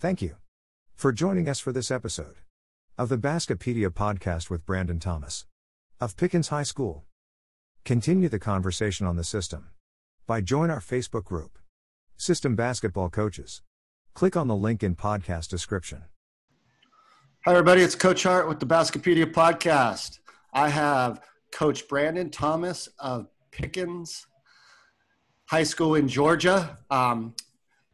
Thank you for joining us for this episode of the Baskipedia podcast with Brandon Thomas of Pickens High School. Continue the conversation on the system by join our Facebook group, System Basketball Coaches. Click on the link in podcast description. Hi, everybody. It's Coach Hart with the Baskipedia podcast. I have Coach Brandon Thomas of Pickens High School in Georgia. Um,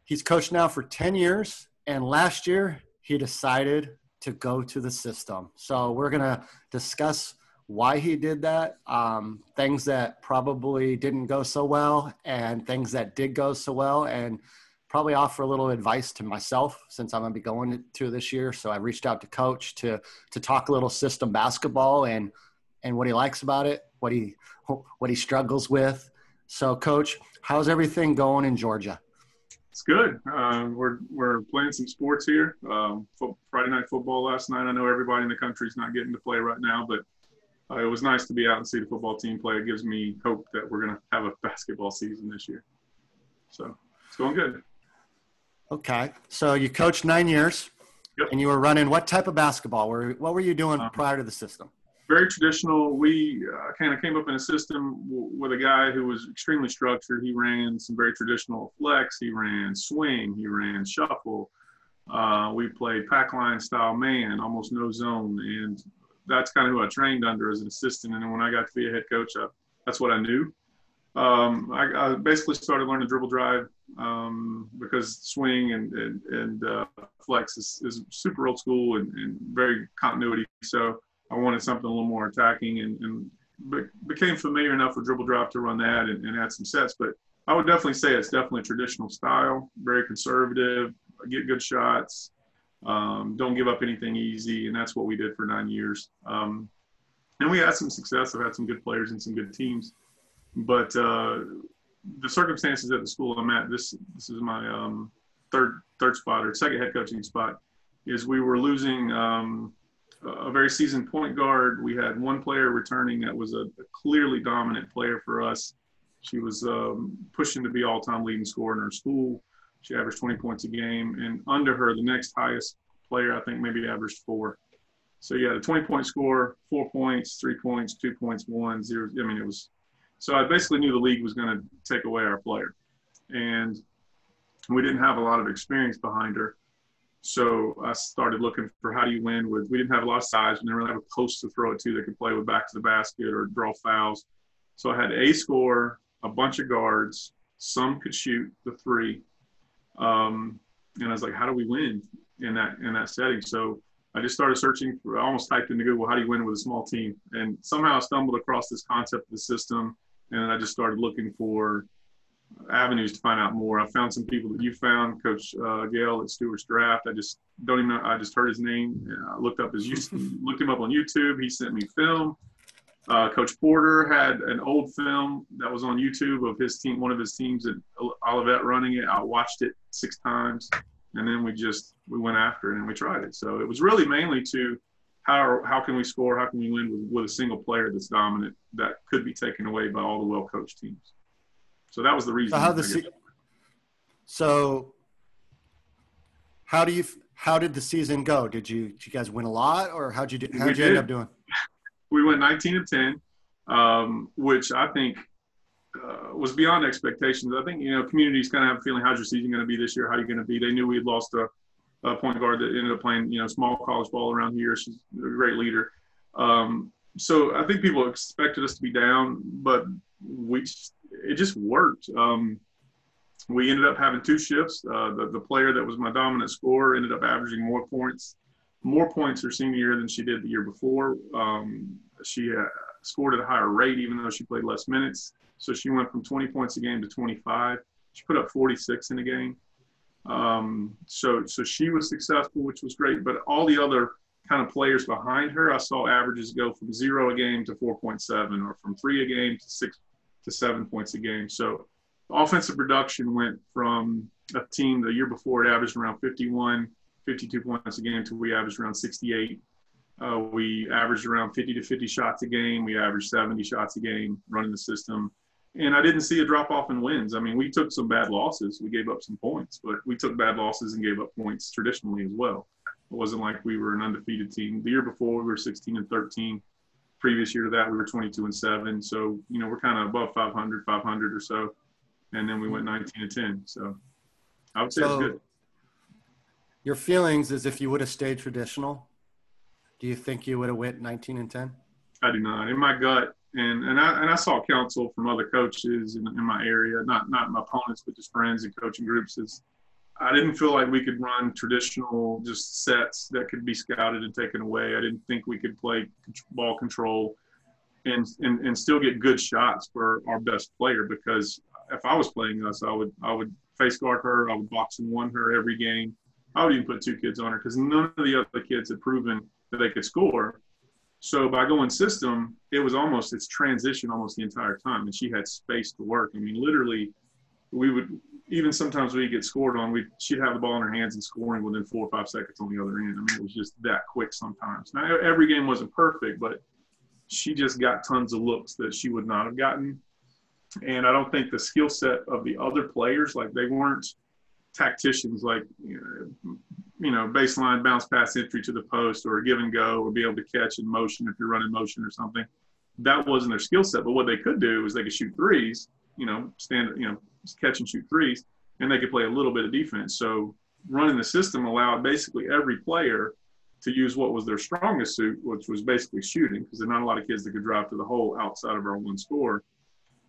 he's coached now for 10 years, and last year he decided to go to the system. So we're going to discuss why he did that, um, things that probably didn't go so well, and things that did go so well, and probably offer a little advice to myself since I'm going to be going to this year. So I reached out to coach to to talk a little system basketball and and what he likes about it, what he what he struggles with. So, coach, how's everything going in Georgia? It's good. Uh, we're we're playing some sports here. Um, Friday night football last night. I know everybody in the country is not getting to play right now, but uh, it was nice to be out and see the football team play. It gives me hope that we're going to have a basketball season this year. So it's going good. Okay, so you coached nine years, yep. and you were running what type of basketball? Were what were you doing um, prior to the system? Very traditional. We uh, kind of came up in a system w- with a guy who was extremely structured. He ran some very traditional flex. He ran swing. He ran shuffle. Uh, we played pack line style man, almost no zone, and that's kind of who I trained under as an assistant. And then when I got to be a head coach, I, that's what I knew. Um, I, I, basically started learning dribble drive um, because swing and and, and uh, flex is, is, super old school and, and very continuity. So I wanted something a little more attacking and, and became familiar enough with dribble drive to run that and, and add some sets. But I would definitely say it's definitely traditional style, very conservative, get good shots, um, don't give up anything easy, and that's what we did for nine years. Um, and we had some success. I've had some good players and some good teams, but uh, the circumstances at the school I'm at, this this is my um, third third spot or second head coaching spot, is we were losing um, a very seasoned point guard. We had one player returning that was a, a clearly dominant player for us. She was um, pushing to be all-time leading scorer in her school. She averaged 20 points a game, and under her, the next highest player I think maybe averaged four. So yeah, a 20-point score, four points, three points, two points, one, zero. I mean, it was. So I basically knew the league was going to take away our player, and we didn't have a lot of experience behind her. So I started looking for how do you win with, we didn't have a lot of size. We didn't really have a post to throw it to that could play with back to the basket or draw fouls. So I had a score, a bunch of guards, some could shoot the three. Um, and I was like, how do we win in that, in that setting? So I just started searching for, I almost typed into Google, how do you win with a small team? And somehow I stumbled across this concept of the system. And I just started looking for avenues to find out more. I found some people that you found, Coach uh, Gale at Stuarts Draft. I just don't even know. I just heard his name. I looked up his looked him up on YouTube. He sent me film. Uh, Coach Porter had an old film that was on YouTube of his team, one of his teams at Olivet running it. I watched it six times, and then we just we went after it and we tried it. So it was really mainly to how how can we score? How can we win with, with a single player that's dominant that could be taken away by all the well coached teams. So that was the reason. So how the se- so how do you how did the season go? Did you did you guys win a lot, or how'd you do, how'd we you did. end up doing? We went 19 of 10, um, which I think uh, was beyond expectations. I think you know communities kind of have a feeling how's your season going to be this year? How are you going to be? They knew we had lost a, a, point guard that ended up playing you know small college ball around here. She's a great leader. Um, so I think people expected us to be down, but we it just worked. Um, we ended up having two shifts. Uh, the, the player that was my dominant scorer ended up averaging more points, more points her senior year than she did the year before. Um, she uh, scored at a higher rate, even though she played less minutes. So she went from 20 points a game to 25. She put up 46 in a game. Um, so, so she was successful, which was great. But all the other kind of players behind her, I saw averages go from zero a game to 4.7, or from three a game to six to seven points a game. So offensive production went from a team the year before it averaged around 51, 52 points a game to we averaged around 68. Uh, we averaged around 50 to 50 shots a game. We averaged 70 shots a game running the system. and I didn't see a drop off in wins. I mean, we took some bad losses. We gave up some points, but we took bad losses and gave up points traditionally as well. It wasn't like we were an undefeated team. The year before, we were 16 and 13. Previous year to that, we were 22 and 7. So, you know, we're kind of above 500, 500 or so. And then we went mm-hmm. 19 and 10. So I would say so, it's good. Your feelings is if you would have stayed traditional, do you think you would have went 19 and 10? I do not. In my gut, and and I and I saw counsel from other coaches in, in my area, not not my opponents, but just friends and coaching groups. Is I didn't feel like we could run traditional just sets that could be scouted and taken away. I didn't think we could play ball control and, and, and still get good shots for our best player because if I was playing us, I would I would face guard her, I would box and one her every game. I would even put two kids on her because none of the other kids had proven that they could score. So by going system, it was almost it's transition almost the entire time, and she had space to work. I mean, literally, we would even sometimes we get scored on, we she'd have the ball in her hands and scoring within four or five seconds on the other end. I mean, it was just that quick sometimes. Now every game wasn't perfect, but she just got tons of looks that she would not have gotten. And I don't think the skill set of the other players, like they weren't tacticians, like you know, you know, baseline bounce pass entry to the post or a give and go or be able to catch in motion if you're running motion or something. That wasn't their skill set. But what they could do is they could shoot threes, you know, stand, you know, catch and shoot threes, and they could play a little bit of defense. So running the system allowed basically every player to use what was their strongest suit, which was basically shooting, because there are not a lot of kids that could drive to the hole outside of our one score.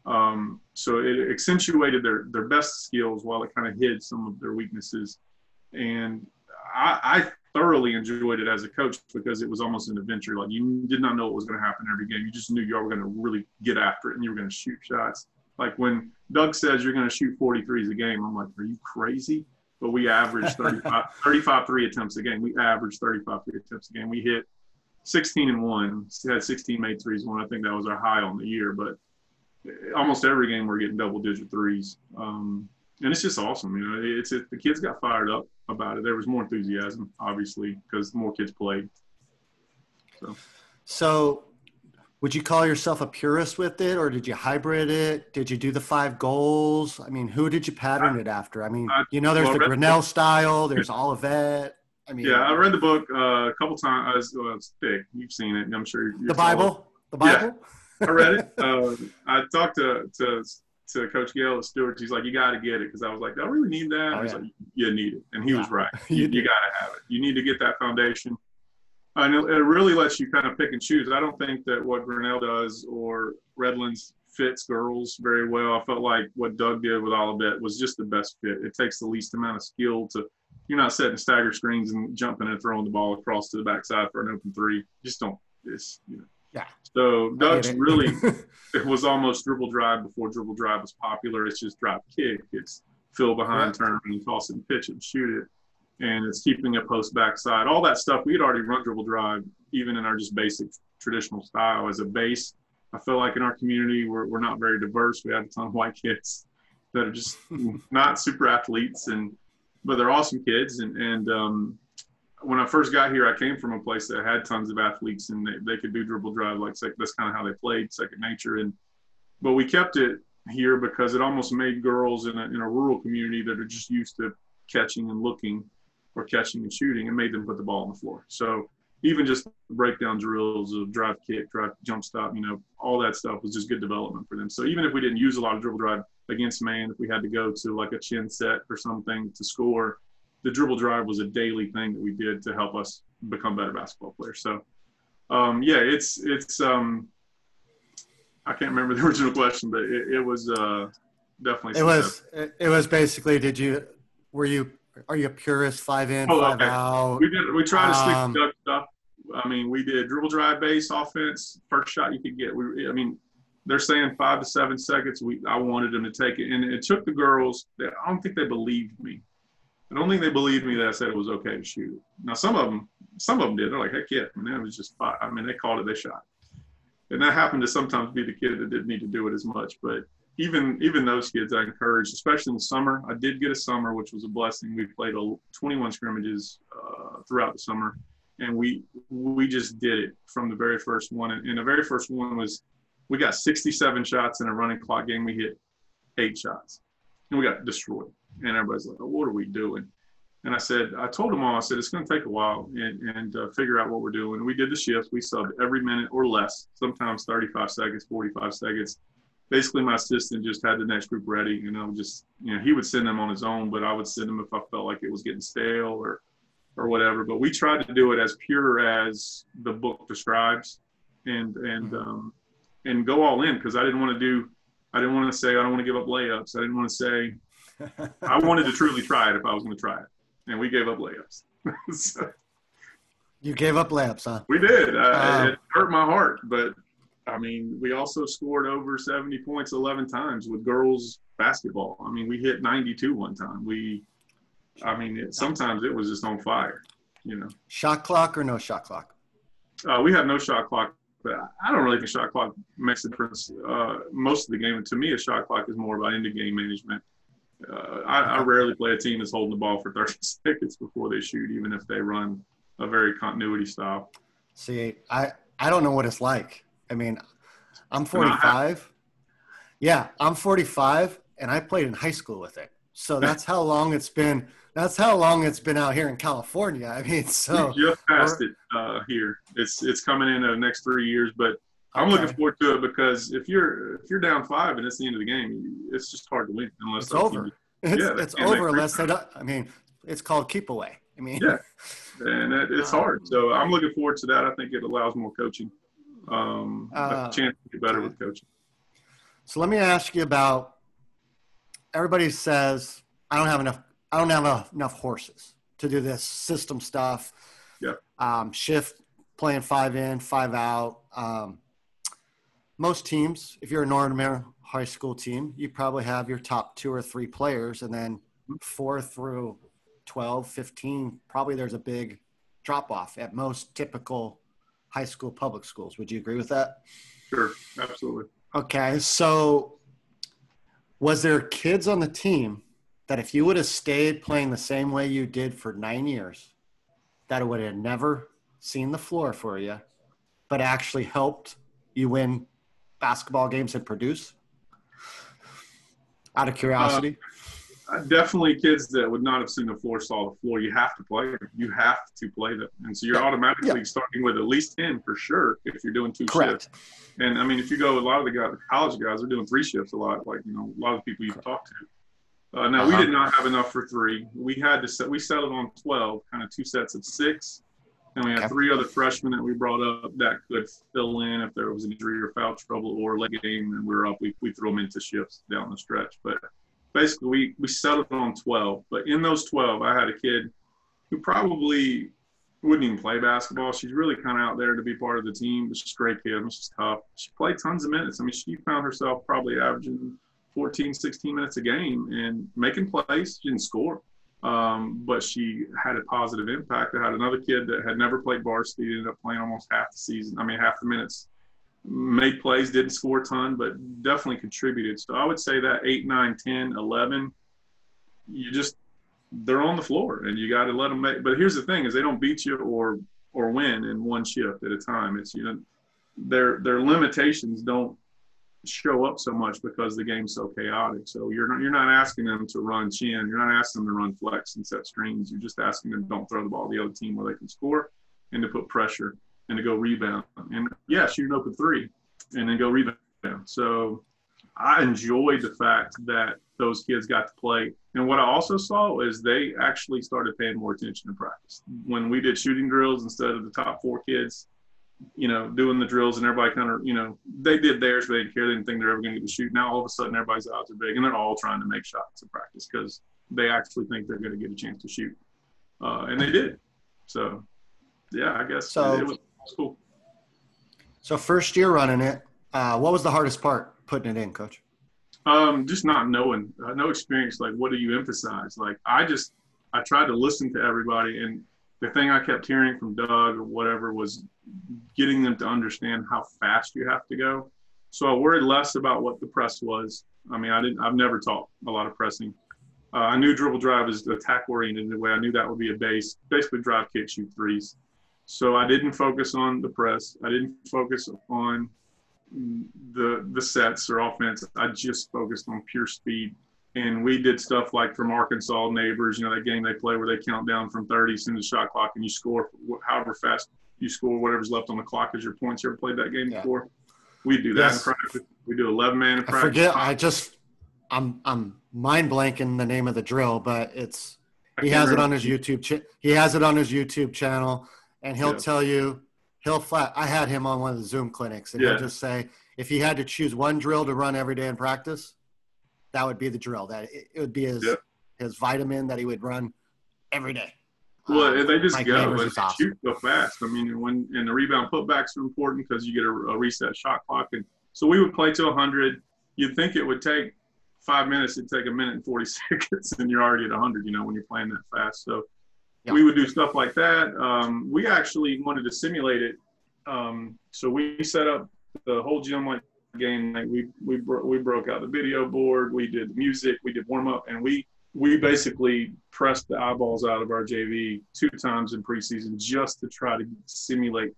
Um, so it accentuated their their best skills while it kind of hid some of their weaknesses. And I, I, thoroughly enjoyed it as a coach because it was almost an adventure. Like you did not know what was going to happen every game. You just knew you were going to really get after it and you were going to shoot shots. Like when Doug says you're going to shoot 43s a game, I'm like, are you crazy? But we averaged 35, 35 three attempts a game. We averaged 35 three attempts a game. We hit 16 and one. We had 16 made threes. One, I think that was our high on the year. But almost every game we're getting double digit threes. Um, and it's just awesome. You know, it's it, the kids got fired up about it. There was more enthusiasm, obviously, because more kids played. So. so, would you call yourself a purist with it, or did you hybrid it? Did you do the five goals? I mean, who did you pattern I, it after? I mean, I, you know, there's well, the Grinnell the style. There's Olivet. I mean, yeah, I read the book uh, a couple times. Well, it's thick. You've seen it. I'm sure. The Bible. The Bible. Yeah, I read it. Uh, I talked to to to Coach Gale at Stewart. He's like, you got to get it because I was like, do I really need that? Oh, yeah. like, you need it, and he yeah. was right. You, you got to have it. You need to get that foundation. And it, it really lets you kind of pick and choose. I don't think that what Grinnell does or Redlands fits girls very well. I felt like what Doug did with Olivet was just the best fit. It takes the least amount of skill to. You're not setting stagger screens and jumping and throwing the ball across to the backside for an open three. Just don't. It's you know yeah. So Doug's really it was almost dribble drive before dribble drive was popular. It's just drop kick. It's fill behind, right. turn and toss it and pitch it and shoot it. And it's keeping a post backside. All that stuff we had already run dribble drive even in our just basic traditional style as a base. I feel like in our community we're we're not very diverse. We have a ton of white kids that are just not super athletes and but they're awesome kids and and um, when I first got here, I came from a place that had tons of athletes and they, they could do dribble drive. Like that's kind of how they played second nature. And, but we kept it here because it almost made girls in a, in a rural community that are just used to catching and looking or catching and shooting and made them put the ball on the floor. So even just breakdown drills of drive kick, drive jump stop, you know, all that stuff was just good development for them. So even if we didn't use a lot of dribble drive against man, if we had to go to like a chin set or something to score, the dribble drive was a daily thing that we did to help us become better basketball players. So, um, yeah, it's it's um, I can't remember the original question, but it, it was uh, definitely. It was it was basically. Did you were you are you a purist five in oh, five okay. out? We did. We tried to stick um, to stuff. I mean, we did dribble drive base offense. First shot you could get. We, I mean, they're saying five to seven seconds. We, I wanted them to take it, and it took the girls. I don't think they believed me. I don't think they believed me that I said it was okay to shoot. Now some of them, some of them did. They're like, heck yeah, I mean, that was just fine. I mean, they called it, they shot. And that happened to sometimes be the kid that didn't need to do it as much. But even even those kids, I encouraged, especially in the summer. I did get a summer, which was a blessing. We played a 21 scrimmages uh, throughout the summer, and we we just did it from the very first one. And, and the very first one was we got 67 shots in a running clock game. We hit eight shots, and we got destroyed. And everybody's like, oh, "What are we doing?" And I said, I told them all, I said, it's going to take a while and, and uh, figure out what we're doing. We did the shifts. We subbed every minute or less, sometimes 35 seconds, 45 seconds. Basically, my assistant just had the next group ready. And I would just, you know, he would send them on his own, but I would send them if I felt like it was getting stale or, or whatever. But we tried to do it as pure as the book describes and, and, mm-hmm. um, and go all in because I didn't want to do, I didn't want to say, I don't want to give up layups. I didn't want to say, I wanted to truly try it if I was going to try it and we gave up layups. so, you gave up layups, huh? We did. Uh, it hurt my heart, but I mean, we also scored over 70 points 11 times with girls basketball. I mean, we hit 92 one time. We, I mean, it, sometimes it was just on fire, you know. Shot clock or no shot clock? Uh, we have no shot clock, but I don't really think shot clock makes a difference uh, most of the game. to me, a shot clock is more about end of game management uh, I, I, rarely play a team that's holding the ball for 30 seconds before they shoot, even if they run a very continuity style. See, I, I don't know what it's like. I mean, I'm 45. Yeah, I'm 45, and I played in high school with it. So that's how long it's been. That's how long it's been out here in California. I mean, so you just passed it uh, here. It's it's coming in the next three years, but I'm okay. looking forward to it because if you're if you're down five and it's the end of the game, it's just hard to win unless it's over. It's, yeah, it's over unless they don't. I mean, it's called keep away. I mean, yeah, and it, it's hard. So I'm looking forward to that. I think it allows more coaching, um, uh, a chance to get better with coaching. So let me ask you about. Everybody says I don't have enough. I don't have enough horses to do this system stuff. Yeah. Um, shift playing five in, five out. Um, most teams, if you're a Northern high school team, you probably have your top two or three players, and then four through 12, 15, probably there's a big drop off at most typical high school public schools. Would you agree with that? Sure, absolutely. Okay, so was there kids on the team that if you would have stayed playing the same way you did for nine years, that it would have never seen the floor for you, but actually helped you win basketball games and produce? Out of curiosity. Uh, definitely kids that would not have seen the floor saw the floor. You have to play them. You have to play them. And so you're automatically yeah. starting with at least 10 for sure if you're doing two Correct. shifts. And I mean, if you go, a lot of the guys, the college guys are doing three shifts a lot, like, you know, a lot of people you've talked to. Uh, now, uh-huh. we did not have enough for three. We had to set, we settled on 12, kind of two sets of six and we had okay. three other freshmen that we brought up that could fill in if there was an injury or foul trouble or late game and we were up. We, we threw them into shifts down the stretch. But basically, we, we settled on 12. But in those 12, I had a kid who probably wouldn't even play basketball. She's really kind of out there to be part of the team. She's a great kid. She's tough. She played tons of minutes. I mean, she found herself probably averaging 14, 16 minutes a game and making plays. She didn't score um, but she had a positive impact. I had another kid that had never played varsity, ended up playing almost half the season. I mean, half the minutes, made plays, didn't score a ton, but definitely contributed. So I would say that 8, 9, 10, 11, you just, they're on the floor and you got to let them make. But here's the thing is they don't beat you or, or win in one shift at a time. It's, you know, their, their limitations don't show up so much because the game's so chaotic. So you're not you're not asking them to run chin. You're not asking them to run flex and set screens. You're just asking them don't throw the ball to the other team where they can score and to put pressure and to go rebound. And yeah, shoot an open three and then go rebound. So I enjoyed the fact that those kids got to play. And what I also saw is they actually started paying more attention in practice. When we did shooting drills instead of the top four kids, you know, doing the drills and everybody kind of, you know, they did theirs, but they didn't care. They didn't think they're ever going to get to shoot. Now all of a sudden everybody's odds are big and they're all trying to make shots in practice because they actually think they're going to get a chance to shoot. Uh, and they did. So, yeah, I guess so, it, it, was, it, was, cool. So first year running it, uh, what was the hardest part putting it in, coach? Um, just not knowing, uh, no experience. Like, what do you emphasize? Like, I just, I tried to listen to everybody and the thing I kept hearing from Doug or whatever was getting them to understand how fast you have to go. So I worried less about what the press was. I mean, I didn't. I've never taught a lot of pressing. Uh, I knew dribble drive is attack oriented in a way. I knew that would be a base, basically drive, kick, shoot threes. So I didn't focus on the press. I didn't focus on the the sets or offense. I just focused on pure speed. And we did stuff like from Arkansas neighbors, you know, that game they play where they count down from 30, send the shot clock, and you score however fast you score, whatever's left on the clock as your points. You ever played that game yeah. before? We do that yes. in practice. We do 11 man in practice. I forget. I just, I'm, I'm mind blanking the name of the drill, but it's, he has it on his YouTube. Ch- he has it on his YouTube channel, and he'll yeah. tell you he'll flat. I had him on one of the Zoom clinics, and yeah. he'll just say if he had to choose one drill to run every day in practice, that would be the drill. That it, it would be his yeah. his vitamin that he would run every day. Well, um, they just go and awesome. shoot so fast. I mean, when and the rebound putbacks are important because you get a, a, reset shot clock, and so we would play to 100. You'd think it would take five minutes. It'd take a minute and 40 seconds, and you're already at 100. You know, when you're playing that fast. So yeah. we would do stuff like that. Um, we actually wanted to simulate it, um, so we set up the whole gym like game night. We we bro- we broke out the video board. We did music. We did warm up, and we we basically pressed the eyeballs out of our JV two times in preseason just to try to simulate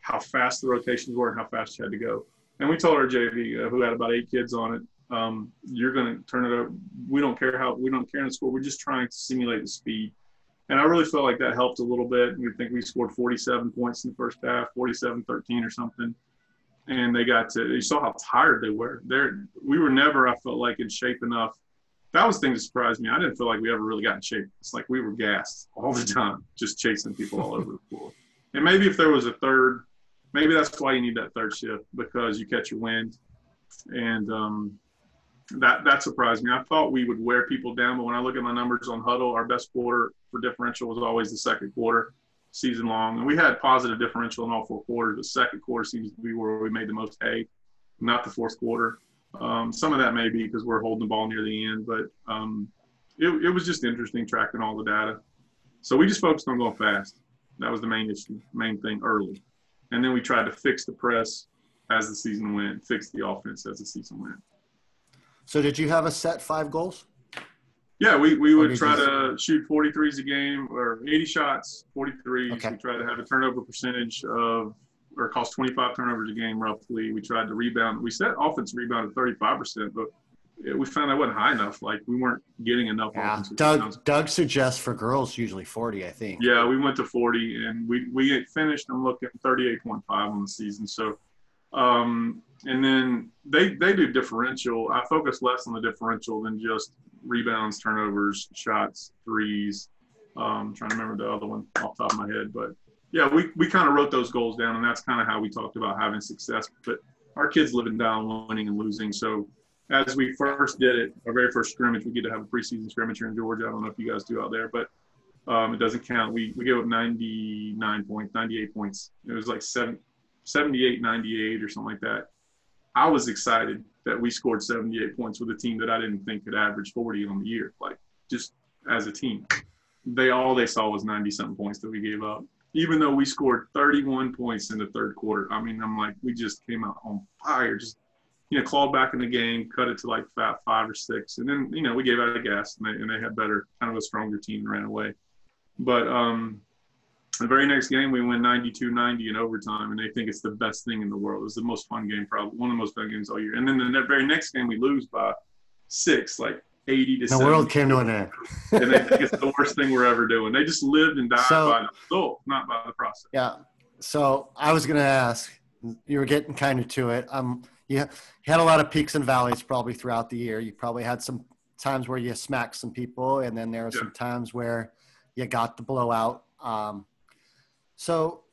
how fast the rotations were and how fast you had to go. And we told our JV, uh, who had about eight kids on it, um, you're going to turn it up. We don't care how we don't care in the score. We're just trying to simulate the speed. And I really felt like that helped a little bit. We think we scored 47 points in the first half, 47 13 or something. And they got to, you saw how tired they were. They're, we were never, I felt like, in shape enough. That was the thing that surprised me. I didn't feel like we ever really got in shape. It's like we were gassed all the time, just chasing people all over the floor. And maybe if there was a third, maybe that's why you need that third shift because you catch your wind. And um, that that surprised me. I thought we would wear people down, but when I look at my numbers on Hudl, our best quarter for differential was always the second quarter, season long, and we had positive differential in all four quarters. The second quarter seems to be where we made the most hay, not the fourth quarter. Um, some of that may be because we're holding the ball near the end, but um, it, it was just interesting tracking all the data. So we just focused on going fast. That was the main issue, main thing early, and then we tried to fix the press as the season went, fix the offense as the season went. So did you have a set five goals? Yeah, we, we would try to shoot 43s a game or 80 shots, 43s. Okay. We try to have a turnover percentage of, or cost 25 turnovers a game roughly. We tried to rebound. We set offense rebound at 35%, but we found that wasn't high enough. Like we weren't getting enough. Yeah. Doug rebounds. Doug suggests for girls usually 40, I think. Yeah, we went to 40 and we, we finished, I'm looking 38.5 on the season. So um, and then they they do differential. I focus less on the differential than just rebounds, turnovers, shots, threes. Um, trying to remember the other one off the top of my head, but yeah, we, we kind of wrote those goals down, and that's kind of how we talked about having success. But our kids live and die on winning and losing. So as we first did it, our very first scrimmage, we get to have a preseason scrimmage here in Georgia. I don't know if you guys do out there, but um, it doesn't count. We we gave up 99 points, 98 points. It was like seven, 78, 98 or something like that. I was excited that we scored 78 points with a team that I didn't think could average 40 on the year, like just as a team. They all they saw was 90 something points that we gave up, even though we scored 31 points in the third quarter. I mean, I'm like, we just came out on fire, just you know, clawed back in the game, cut it to like five or six, and then you know we gave out a gas, and they and they had better, kind of a stronger team, and ran away. But um, the very next game, we win 92 90 in overtime, and they think it's the best thing in the world. It's the most fun game, probably one of the most fun games all year. And then the very next game, we lose by six, like 80 to The world came to an end. and they think it's the worst thing we're ever doing. They just lived and died so, by the result, not by the process. Yeah. So I was going to ask, you were getting kind of to it. Um, you had a lot of peaks and valleys probably throughout the year. You probably had some times where you smacked some people, and then there were yeah. some times where you got the blowout. Um, so,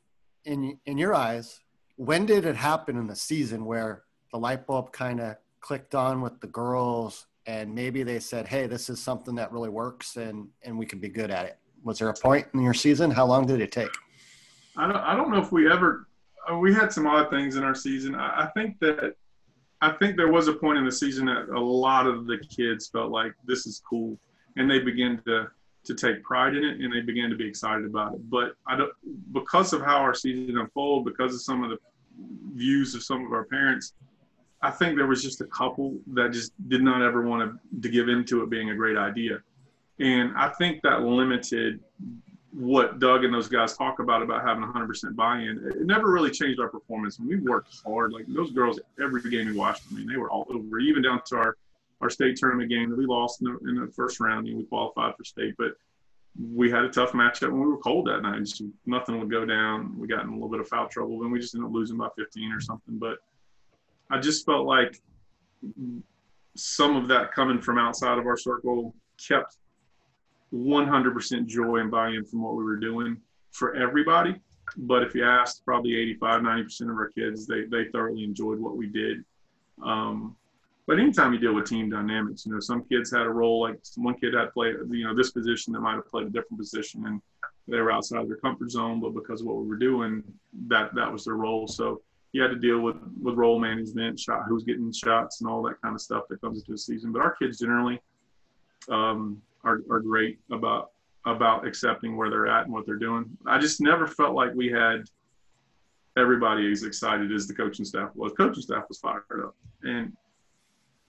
in in your eyes, when did it happen in the season where the light bulb kind of clicked on with the girls, and maybe they said, "Hey, this is something that really works, and and we can be good at it"? Was there a point in your season? How long did it take? I don't. I don't know if we ever. Uh, we had some odd things in our season. I, I think that I think there was a point in the season that a lot of the kids felt like this is cool, and they began to to take pride in it and they began to be excited about it. But I don't, because of how our season unfolded, because of some of the views of some of our parents, I think there was just a couple that just did not ever want to, to give into it being a great idea. And I think that limited what Doug and those guys talk about about having 100% buy-in, it never really changed our performance. And we worked hard. Like those girls, every game we watched, I mean, they were all over. Even down to our our state tournament game that we lost in the, in the first round, and we qualified for state. But we had a tough matchup when we were cold that night. Just nothing would go down. We got in a little bit of foul trouble, and we just ended up losing by 15 or something. But I just felt like some of that coming from outside of our circle kept 100% joy and buy-in from what we were doing for everybody. But if you asked probably 85, 90% of our kids, they, they thoroughly enjoyed what we did. Um, but anytime you deal with team dynamics, you know, some kids had a role, like one kid had played, you know, this position that might have played a different position and they were outside of their comfort zone, but because of what we were doing, that, that was their role. So you had to deal with, with role management, shot, who's getting shots and all that kind of stuff that comes into the season. But our kids generally, um, are, are great about about accepting where they're at and what they're doing. I just never felt like we had everybody as excited as the coaching staff was. Coaching staff was fired up, and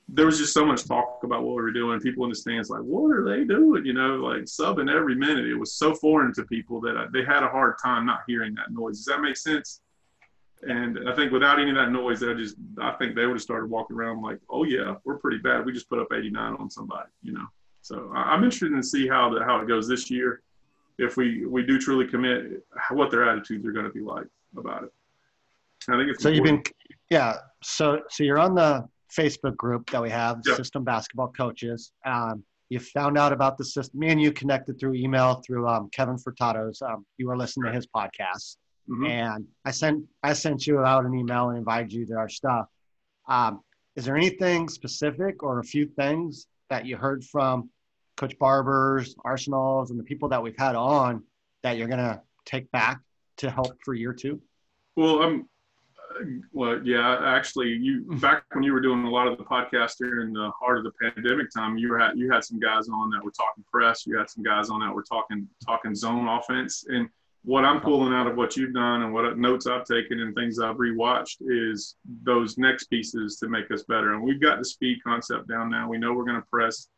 there was just so much talk about what we were doing. People in the stands like, "What are they doing?" You know, like subbing every minute. It was so foreign to people that I, they had a hard time not hearing that noise. Does that make sense? And I think without any of that noise, they just I think they would have started walking around like, "Oh yeah, we're pretty bad. We just put up 89 on somebody," you know. So I'm interested to see how the, how it goes this year. If we we do truly commit, what their attitudes are going to be like about it. I think it's so. Important. You've been yeah. So so you're on the Facebook group that we have, yep. System Basketball Coaches. Um, you found out about the system. Me and you connected through email through um, Kevin Furtado's. Um, you were listening to his podcast, mm-hmm. and I sent I sent you out an email and invited you to our stuff. Um, is there anything specific or a few things that you heard from Coach Barber's, Arseneault's, and the people that we've had on that you're going to take back to help for year two? Well, I'm. Well, yeah, actually, you mm-hmm. back when you were doing a lot of the podcast during the heart of the pandemic time, you had you had some guys on that were talking press. You had some guys on that were talking talking zone offense. And what I'm pulling out of what you've done and what notes I've taken and things I've rewatched is those next pieces to make us better. And we've got the speed concept down now. We know we're going to press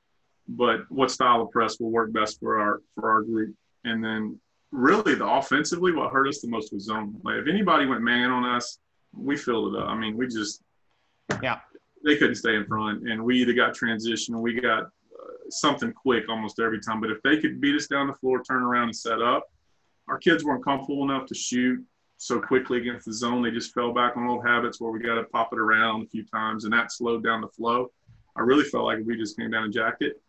but what style of press will work best for our for our group. And then really the offensively, what hurt us the most was zone. Like if anybody went man on us, we filled it up. I mean, we just yeah they couldn't stay in front, and we either got transition or we got uh, something quick almost every time. But if they could beat us down the floor, turn around and set up, our kids weren't comfortable enough to shoot so quickly against the zone. They just fell back on old habits where we got to pop it around a few times, and that slowed down the flow. I really felt like if we just came down and jacked it,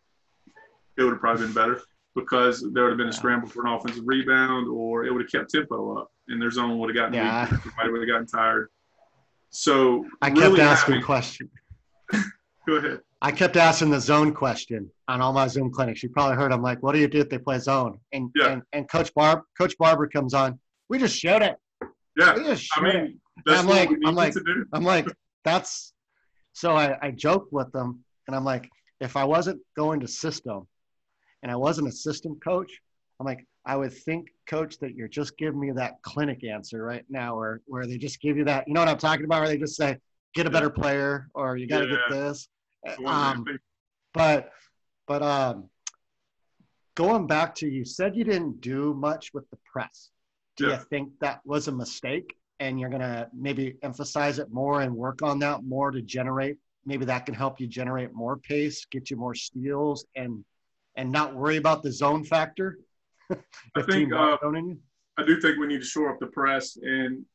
it would have probably been better because there would have been a scramble for an offensive rebound or it would have kept tempo up and their zone would have gotten yeah. weak. Everybody would have gotten tired. So I kept asking having, question. Go ahead. I kept asking the zone question on all my Zoom clinics. You probably heard I'm like, what do you do if they play zone? And yeah. and, and Coach Barb Coach Barber comes on. We just showed it. Yeah. We just I mean, I'm like, I'm like, I'm like, that's so I, I joked with them and I'm like, if I wasn't going to system, and I wasn't assistant coach, I'm like, I would think, coach, that you're just giving me that clinic answer right now, where where they just give you that, you know what I'm talking about, where they just say, get a better player, or you got to yeah. get this. Um, but but um, going back to you said you didn't do much with the press. Do yeah. you think that was a mistake? And you're gonna maybe emphasize it more and work on that more to generate. Maybe that can help you generate more pace, get you more steals, and and not worry about the zone factor? I think uh, I do think we need to shore up the press and,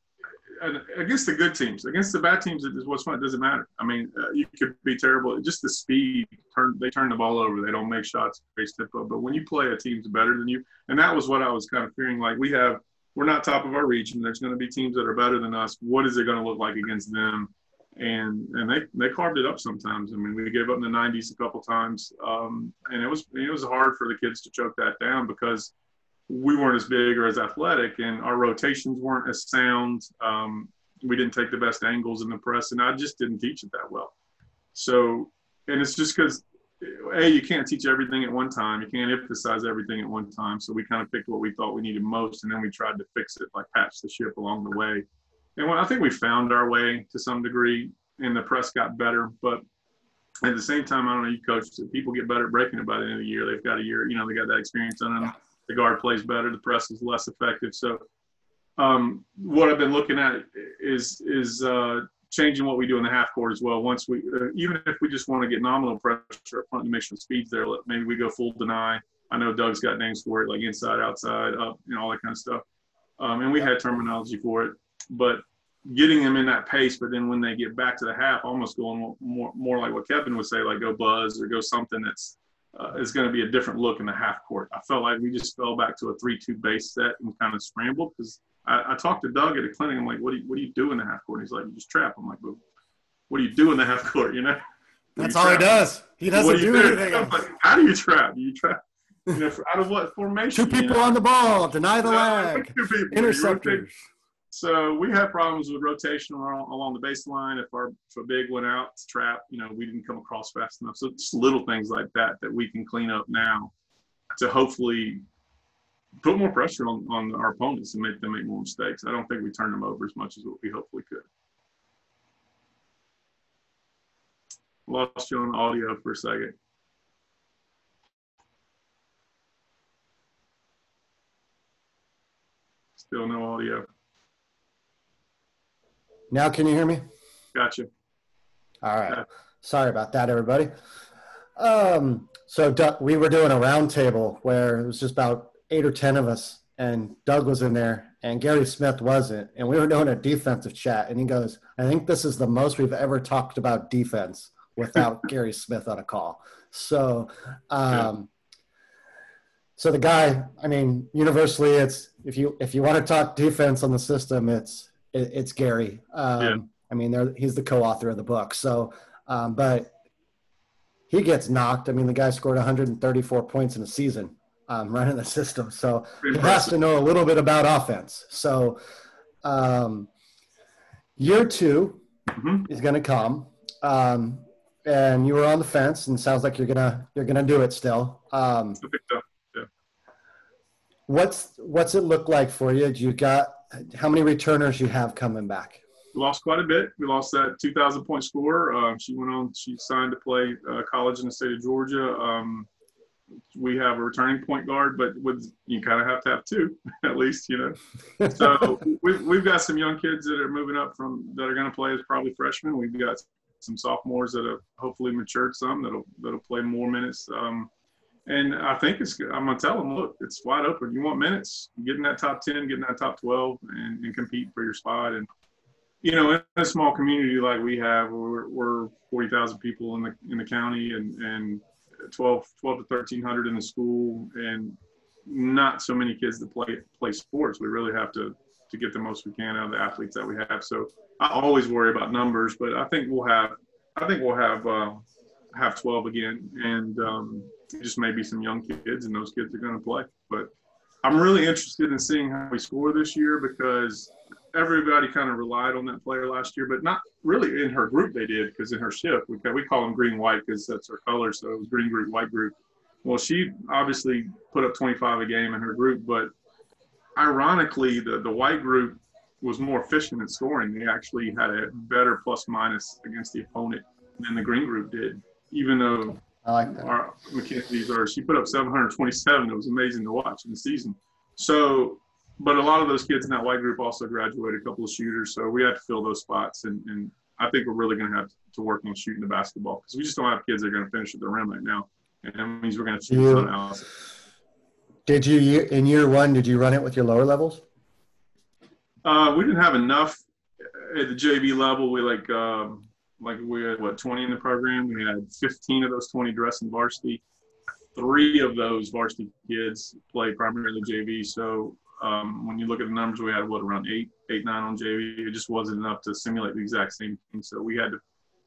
and against the good teams, against the bad teams, it is what's fun. It doesn't matter. I mean, uh, you could be terrible. Just the speed. Turn they turn the ball over. They don't make shots face tempo. But when you play a team's better than you, and that was what I was kind of fearing. Like we have, we're not top of our region. There's going to be teams that are better than us. What is it going to look like against them? And and they they carved it up sometimes. I mean, we gave up in the 90s a couple times, um, and it was it was hard for the kids to choke that down because we weren't as big or as athletic, and our rotations weren't as sound. Um, we didn't take the best angles in the press, and I just didn't teach it that well. So, and it's just because a you can't teach everything at one time. You can't emphasize everything at one time. So we kind of picked what we thought we needed most, and then we tried to fix it, like patch the ship along the way and I think we found our way to some degree, and the press got better. But at the same time, I don't know, you coach, people get better at breaking it by the end of the year. They've got a year, you know, they got that experience on them. the guard plays better, the press is less effective. So um, what I've been looking at is is uh, changing what we do in the half court as well. Once we, uh, even if we just want to get nominal pressure up front to make sure the speed's there, maybe we go full deny. I know Doug's got names for it, like inside, outside, up, you know, all that kind of stuff. Um, and we had terminology for it, but getting them in that pace. But then when they get back to the half, almost going more more like what Kevin would say, like go buzz or go something that's uh, is going to be a different look in the half court. I felt like we just fell back to a three-two base set and kind of scrambled because I, I, talked to Doug at a clinic. I'm like, what do you what do you do in the half court? he's like, you just trap. I'm like, well, what do you do in the half court? You know. That's all he does. He doesn't do, do anything. Like, how do you trap? Do you trap? You know, out of what formation? Two people you know? on the ball, deny the leg, interceptors. So we had problems with rotation along, the baseline. If our if a big went out to trap, you know, we didn't come across fast enough. So just little things like that that we can clean up now to hopefully put more pressure on, on our opponents and make them make more mistakes. I don't think we turn them over as much as what we hopefully could. Lost you on audio for a second. Still no audio. Now, can you hear me? Gotcha. All right. Sorry about that, everybody. Um, so Doug, we were doing a roundtable where it was just about eight or ten of us, and Doug was in there, and Gary Smith wasn't, and we were doing a defensive chat, and he goes, "I think this is the most we've ever talked about defense without Gary Smith on a call." So, um, so the guy, I mean, universally, it's if you if you want to talk defense on the system, it's it, it's Gary. Um, yeah. I mean, he's the co-author of the book. So, um, but he gets knocked. I mean, the guy scored 134 points in a season um, running the system, so he has to know a little bit about offense. So, um, year 2 mm-hmm. is going to come, um, and you were on the fence, and sounds like you're gonna you're gonna do it still. Um, yeah. What's what's it look like for you? Do you got how many returners you have coming back? We lost quite a bit. We lost that 2,000 point score. Uh, she went on. She signed to play uh, college in the state of Georgia. Um, we have a returning point guard, but with you kind of have to have two at least, you know. So we've we've got some young kids that are moving up from that are going to play as probably freshmen. We've got some sophomores that have hopefully matured some that'll that'll play more minutes. Um, and I think it's I'm gonna tell them, look, it's wide open. You want minutes, get in that top ten, get in that top twelve, and, and compete for your spot. And you know, in a small community like we have, we're, we're forty thousand people in the in the county, and and 12, 12 to thirteen hundred in the school, and not so many kids that play play sports. We really have to to get the most we can out of the athletes that we have. So I always worry about numbers, but I think we'll have I think we'll have uh, have 12 again, and um, just maybe some young kids, and those kids are going to play. But I'm really interested in seeing how we score this year because everybody kind of relied on that player last year, but not really in her group. They did because in her shift, we we call them green white because that's her color. So it was green group, white group. Well, she obviously put up 25 a game in her group, but ironically, the the white group was more efficient at scoring. They actually had a better plus minus against the opponent than the green group did, even though I like that. Our Mackenzie's or she put up 727. It was amazing to watch in the season. So, but a lot of those kids in that white group also graduated, a couple of shooters. So we have to fill those spots. And, and I think we're really going to have to work on shooting the basketball because we just don't have kids that are going to finish at the rim right now. And that means we're going to shoot you, something else. Did you, in year one, did you run it with your lower levels? Uh, we didn't have enough at the JV level. We like, um, like we had what 20 in the program. We had 15 of those 20 dress in varsity. Three of those varsity kids play primarily JV. So um, when you look at the numbers, we had what around eight, eight, nine on JV. It just wasn't enough to simulate the exact same thing. So we had to,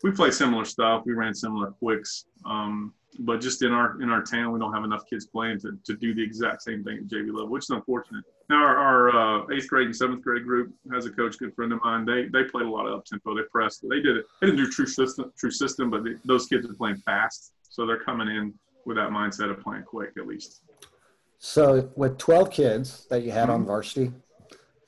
we played similar stuff. We ran similar quicks. Um, but just in our in our town, we don't have enough kids playing to, to do the exact same thing at JV level, which is unfortunate. Now our, our uh, eighth grade and seventh grade group has a coach, good friend of mine. They they played a lot of up tempo. They pressed. They did it. They didn't do true system, true system, but they, those kids are playing fast, so they're coming in with that mindset of playing quick at least. So with twelve kids that you had mm-hmm. on varsity,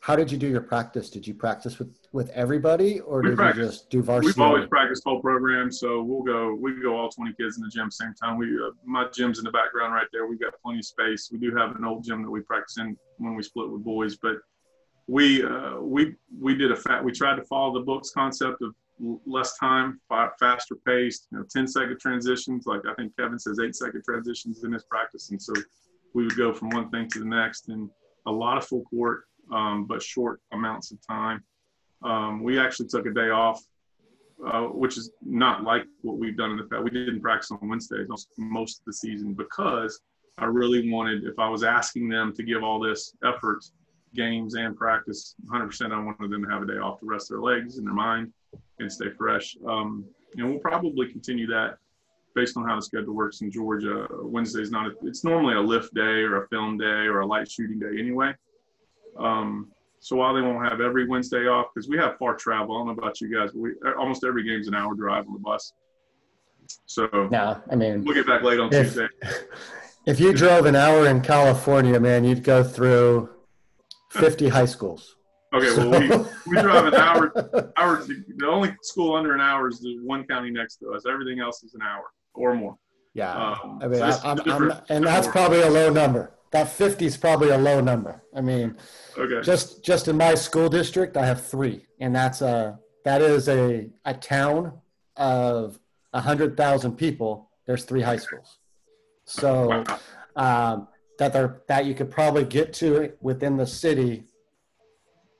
how did you do your practice? Did you practice with with everybody, or We did practice. you just do varsity? We've always practiced full program, so we'll go. We go all 20 kids in the gym same time. We uh, my gym's in the background right there. We've got plenty of space. We do have an old gym that we practice in when we split with boys, but we uh, we we did a fat. We tried to follow the books concept of less time, faster paced. You know, 10 second transitions. Like I think Kevin says, eight second transitions in his practice, and so we would go from one thing to the next, and a lot of full court, um, but short amounts of time. Um, we actually took a day off uh, which is not like what we've done in the past. We didn't practice on Wednesdays most- of the season because I really wanted, if I was asking them to give all this effort, games and practice, 100%, I wanted them to have a day off to rest their legs and their mind and stay fresh. Um, and we'll probably continue that based on how the schedule works in Georgia. Wednesday's not, a, it's normally a lift day or a film day or a light shooting day anyway. Um, so while they won't have every Wednesday off, because we have far travel, I don't know about you guys, but we almost every game's an hour drive on the bus. So No, I mean, we'll get back late on If- Tuesday. if you drove an hour in California, man, you'd go through 50 high schools. Okay, well we, we drive an hour. Hour. The only school under an hour is the one county next to us. Everything else is an hour or more. Yeah. Um, I mean, so I, I'm, I'm, and that's probably a low number. That 50 is probably a low number. I mean, Okay. just just in my school district, I have three, and that's a that is a a town of a hundred thousand people. There's three high schools, so Wow. um, that they're that you could probably get to within the city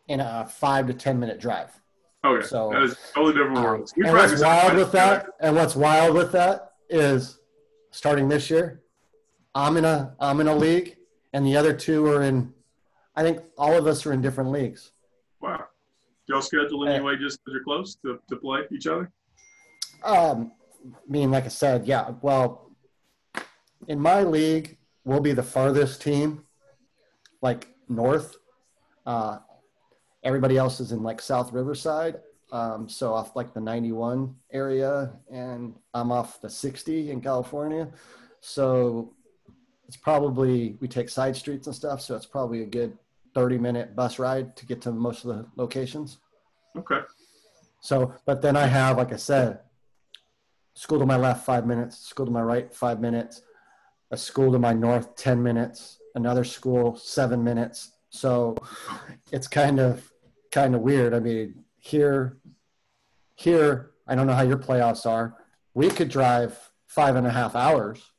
in a five to ten minute drive. Okay. so, that is totally different Um, worlds. And what's wild with that, and what's wild with that is starting this year, I'm in a I'm in a league, and the other two are in. I think all of us are in different leagues. Wow. Y'all schedule anyway, just because you're close to, to play each other? Um, I mean, like I said, yeah. Well, in my league, we'll be the farthest team, like north. Uh, everybody else is in like South Riverside, um, so off like the 91 area, and I'm off the 60 in California. So it's probably we take side streets and stuff, so it's probably a good 30 minute bus ride to get to most of the locations. Okay. So, but then I have, like I said, school to my left, five minutes, school to my right, five minutes, a school to my north, 10 minutes, another school, seven minutes. So it's kind of, kind of weird. I mean, here, here, I don't know how your playoffs are. We could drive five and a half hours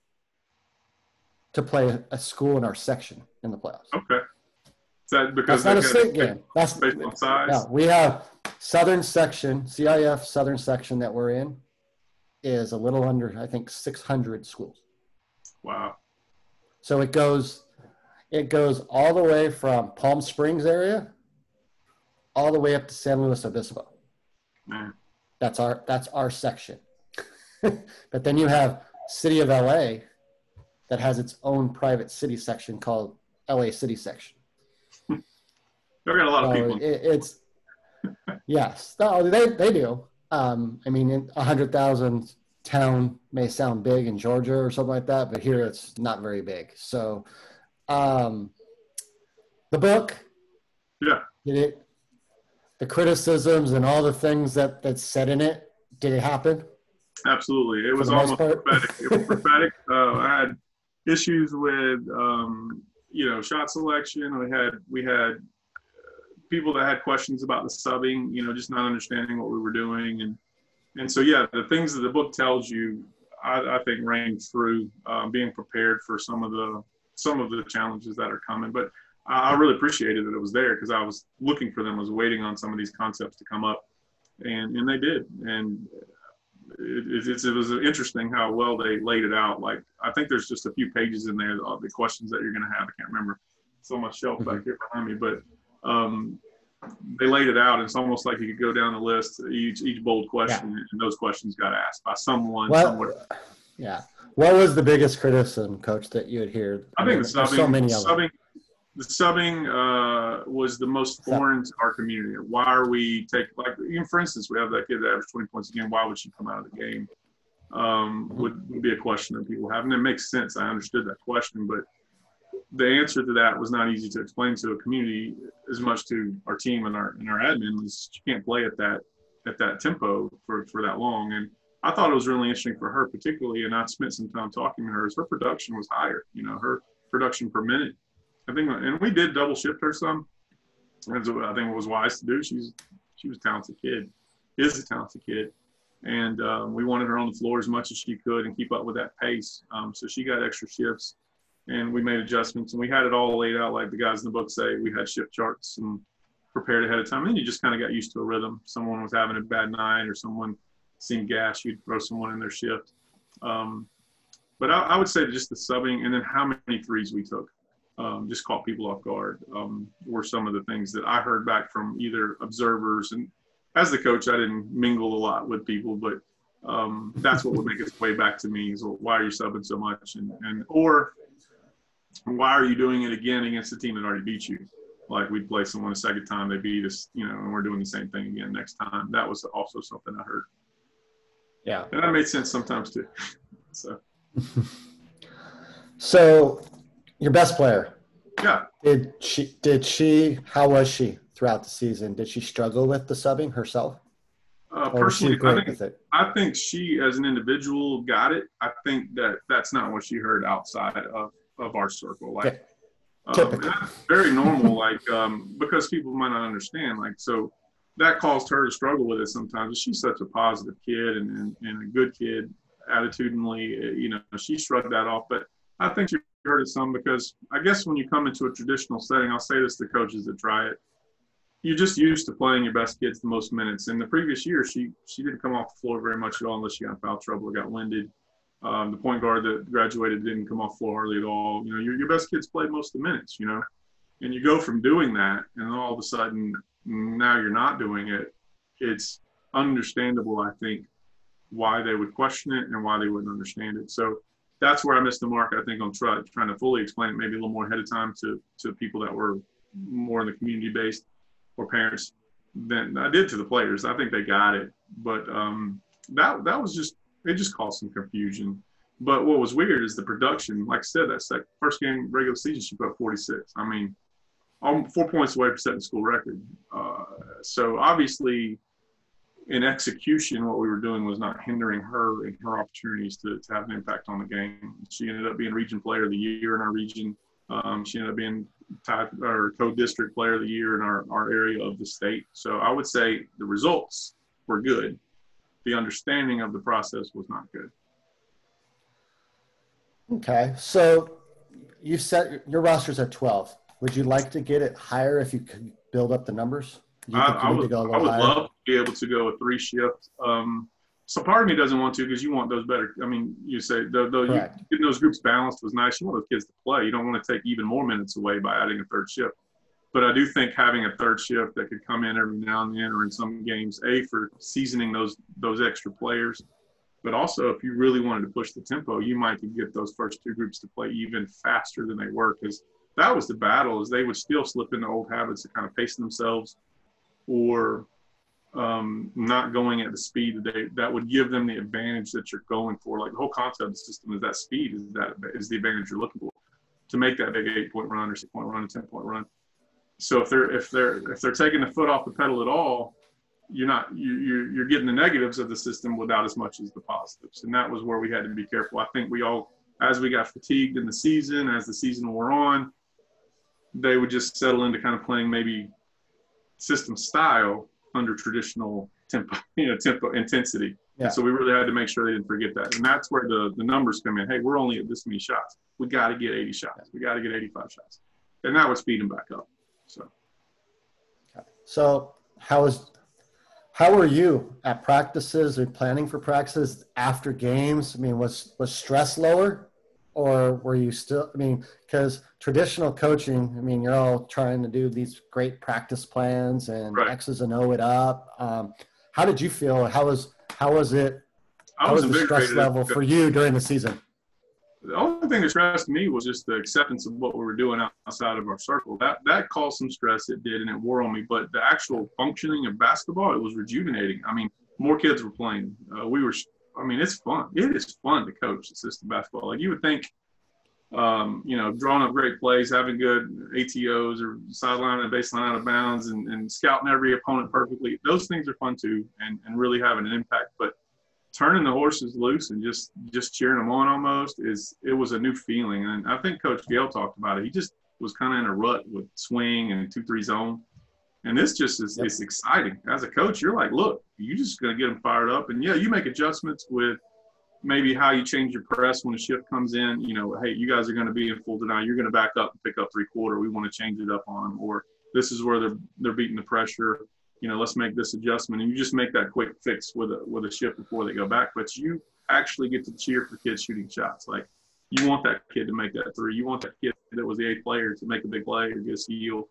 to play a school in our section in the playoffs. Okay. Is that because That's not a state game. That's based on size? no, we have southern section, CIF southern section that we're in is a little under, I think, 600 schools. Wow. So it goes, it goes all the way from Palm Springs area, all the way up to San Luis Obispo. Man. That's our that's our section. but then you have City of LA that has its own private city section called LA City Section. Y'all got a lot of people. it, it's yes, no, they they do. Um, I mean, a hundred thousand town may sound big in Georgia or something like that, but here it's not very big. So, um, the book, Yeah. did it? The criticisms and all the things that that's said in it, did it happen? Absolutely. It was almost prophetic. It was prophetic. Uh, I had issues with, um, you know, shot selection. We had, we had uh, people that had questions about the subbing, you know, just not understanding what we were doing. And, and so, yeah, the things that the book tells you, I, I think rang through um, being prepared for some of the, some of the challenges that are coming. But I really appreciated that it was there because I was looking for them, I was waiting on some of these concepts to come up and, and they did. And it, it, it was interesting how well they laid it out. Like I think there's just a few pages in there of the questions that you're going to have. I can't remember. It's on my shelf back here behind me, but um, they laid it out. It's almost like you could go down the list each each bold question, and those questions got asked by someone somewhere. Yeah. What was the biggest criticism, Coach, that you would hear? I think the There's subbing, so many of subbing, the subbing uh, was the most foreign to our community. Why are we take like even for instance, we have that kid that averaged 20 points a game. Why would she come out of the game? Um, would, would be a question that people have, and it makes sense. I understood that question, but the answer to that was not easy to explain to a community as much to our team and our and our admin is you can't play at that at that tempo for for that long and I thought it was really interesting for her particularly and I spent some time talking to her is her production was higher you know her production per minute I think and we did double shift her some. And so I think it was wise to do. She's she was a talented kid. Is a talented kid. And um, we wanted her on the floor as much as she could and keep up with that pace. Um, so she got extra shifts and we made adjustments and we had it all laid out like the guys in the book say. We had shift charts and prepared ahead of time. And you just kind of got used to a rhythm. Someone was having a bad night or someone seemed gas you'd throw someone in their shift. Um, but I, I, would say just the subbing and then how many threes we took um, just caught people off guard um, were some of the things that i heard back from either observers and as the coach i didn't mingle a lot with people but um, that's what would make its way back to me is why are you subbing so much and, and or why are you doing it again against a team that already beat you? Like we'd play someone a second time, they beat us, you know, and we're doing the same thing again next time. That was also something I heard. Yeah. And that made sense sometimes too. so. so your best player. Yeah. Did she, did she, how was she throughout the season? Did she struggle with the subbing herself? Uh, personally, I think, I think she, as an individual, got it. I think that that's not what she heard outside of of our circle. Like, um, very normal. like, um, because people might not understand. Like, so that caused her to struggle with it sometimes. She's such a positive kid and, and, and a good kid, attitudinally. Uh, you know, she shrugged that off. But I think she heard it some because I guess when you come into a traditional setting, I'll say this to coaches that try it. You're just used to playing your best kids the most minutes. In the previous year, she she didn't come off the floor very much at all unless she got in foul trouble or got winded. Um, the point guard that graduated didn't come off floor hardly at all. You know, your, your best kids played most of the minutes, you know, and you go from doing that and all of a sudden now you're not doing it. It's understandable, I think, why they would question it and why they wouldn't understand it. So that's where I missed the mark, I think, on try, trying to fully explain it maybe a little more ahead of time to, to people that were more in the community based or parents than I did to the players. I think they got it, but um, that that was just it just caused some confusion. But what was weird is the production. Like I said, that second, first game regular season, she put 46. I mean, I'm four points away from setting school record. Uh, so obviously, in execution, what we were doing was not hindering her and her opportunities to, to have an impact on the game. She ended up being region player of the year in our region. Um, she ended up being type or co-district player of the year in our, our area of the state. So I would say the results were good the understanding of the process was not good. Okay, so you set your roster's at 12. Would you like to get it higher if you could build up the numbers? I, I, would, I would love be able to go a three shift. Um, so part of me doesn't want to because you want those better. I mean, you say though, though you, getting those groups balanced was nice. You want those kids to play. You don't want to take even more minutes away by adding a third shift. But I do think having a third shift that could come in every now and then, or in some games, a for seasoning those those extra players, but also if you really wanted to push the tempo, you might could get those first two groups to play even faster than they were because that was the battle. Is they would still slip into old habits of kind of pacing themselves, or um, not going at the speed that they that would give them the advantage that you're going for. Like the whole concept of the system is that speed is that is the advantage you're looking for to make that big eight point run or six point run, or ten point run so if they're if they're if they're taking the foot off the pedal at all, you're not you you're, you're getting the negatives of the system without as much as the positives, and that was where we had to be careful. I think we all, as we got fatigued in the season, as the season wore on, they would just settle into kind of playing maybe system style under traditional tempo, you know, tempo intensity. Yeah. so we really had to make sure they didn't forget that. And that's where the, the numbers come in. Hey, we're only at this many shots. We got to get 80 shots. We got to get 85 shots. And that would speed them back up. So, so how is how were you at practices or planning for practices after games? I mean, was was stress lower, or were you still? I mean, because traditional coaching, I mean, you're all trying to do these great practice plans and right. X's and O it up. Um, how did you feel? How was how was it? How was, was the stress level for you during the season? the only thing that stressed me was just the acceptance of what we were doing outside of our circle. That that caused some stress. It did, and it wore on me. But the actual functioning of basketball, it was rejuvenating. I mean, more kids were playing. Uh, we were. I mean, it's fun. It is fun to coach system basketball. Like you would think, um, you know, drawing up great plays, having good ATOs or sideline and baseline out of bounds, and, and scouting every opponent perfectly. Those things are fun too, and, and really having an impact. But turning the horses loose and just just cheering them on almost is it was a new feeling. And I think Coach Gale talked about it. He just was kind of in a rut with swing and two three zone. And this just is yep. it's exciting. As a coach, you're like, look, you're just gonna get them fired up. And yeah, you make adjustments with maybe how you change your press when a shift comes in. You know, hey, you guys are going to be in full denial. You're going to back up and pick up three quarter. We want to change it up on them, or this is where they're they're beating the pressure. You know, let's make this adjustment, and you just make that quick fix with a with a shift before they go back. But you actually get to cheer for kids shooting shots. Like you want that kid to make that three. You want that kid that was the eighth player to make a big play or get a steal.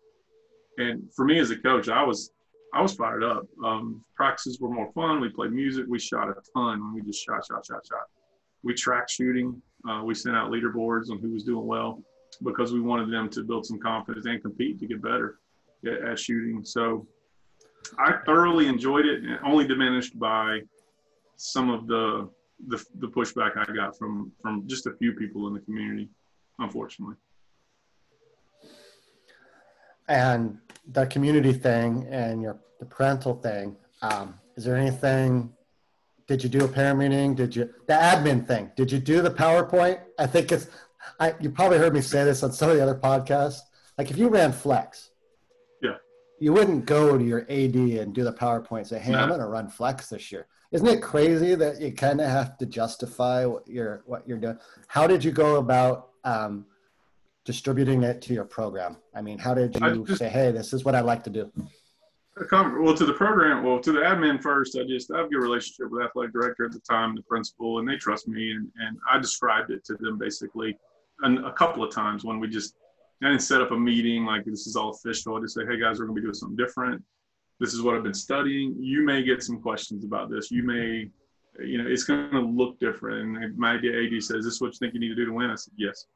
And for me as a coach, I was I was fired up. Um, practices were more fun. We played music. We shot a ton. We just shot, shot, shot, shot. We tracked shooting. Uh, we sent out leaderboards on who was doing well because we wanted them to build some confidence and compete to get better at, at shooting. So I thoroughly enjoyed it, only diminished by some of the, the the pushback I got from from just a few people in the community, unfortunately. And the community thing and your the parental thing. Um, is there anything? Did you do a parent meeting? Did you the admin thing? Did you do the PowerPoint? I think it's. I you probably heard me say this on some of the other podcasts. Like if you ran flex, yeah, you wouldn't go to your AD and do the PowerPoint and say, "Hey, no. I'm going to run flex this year." Isn't it crazy that you kind of have to justify what you're what you're doing? How did you go about um, distributing it to your program? I mean, how did you just, say, hey, this is what I'd like to do? Well, to the program, well, to the admin first, I just, I have a good relationship with athletic director at the time, the principal, and they trust me. And, and I described it to them basically an, a couple of times when we just, I didn't set up a meeting like this is all official. I just say, hey guys, we're going to be doing something different. This is what I've been studying. You may get some questions about this. You may, you know, it's going to look different. And my idea AD says, this is what you think you need to do to win? I said, yes.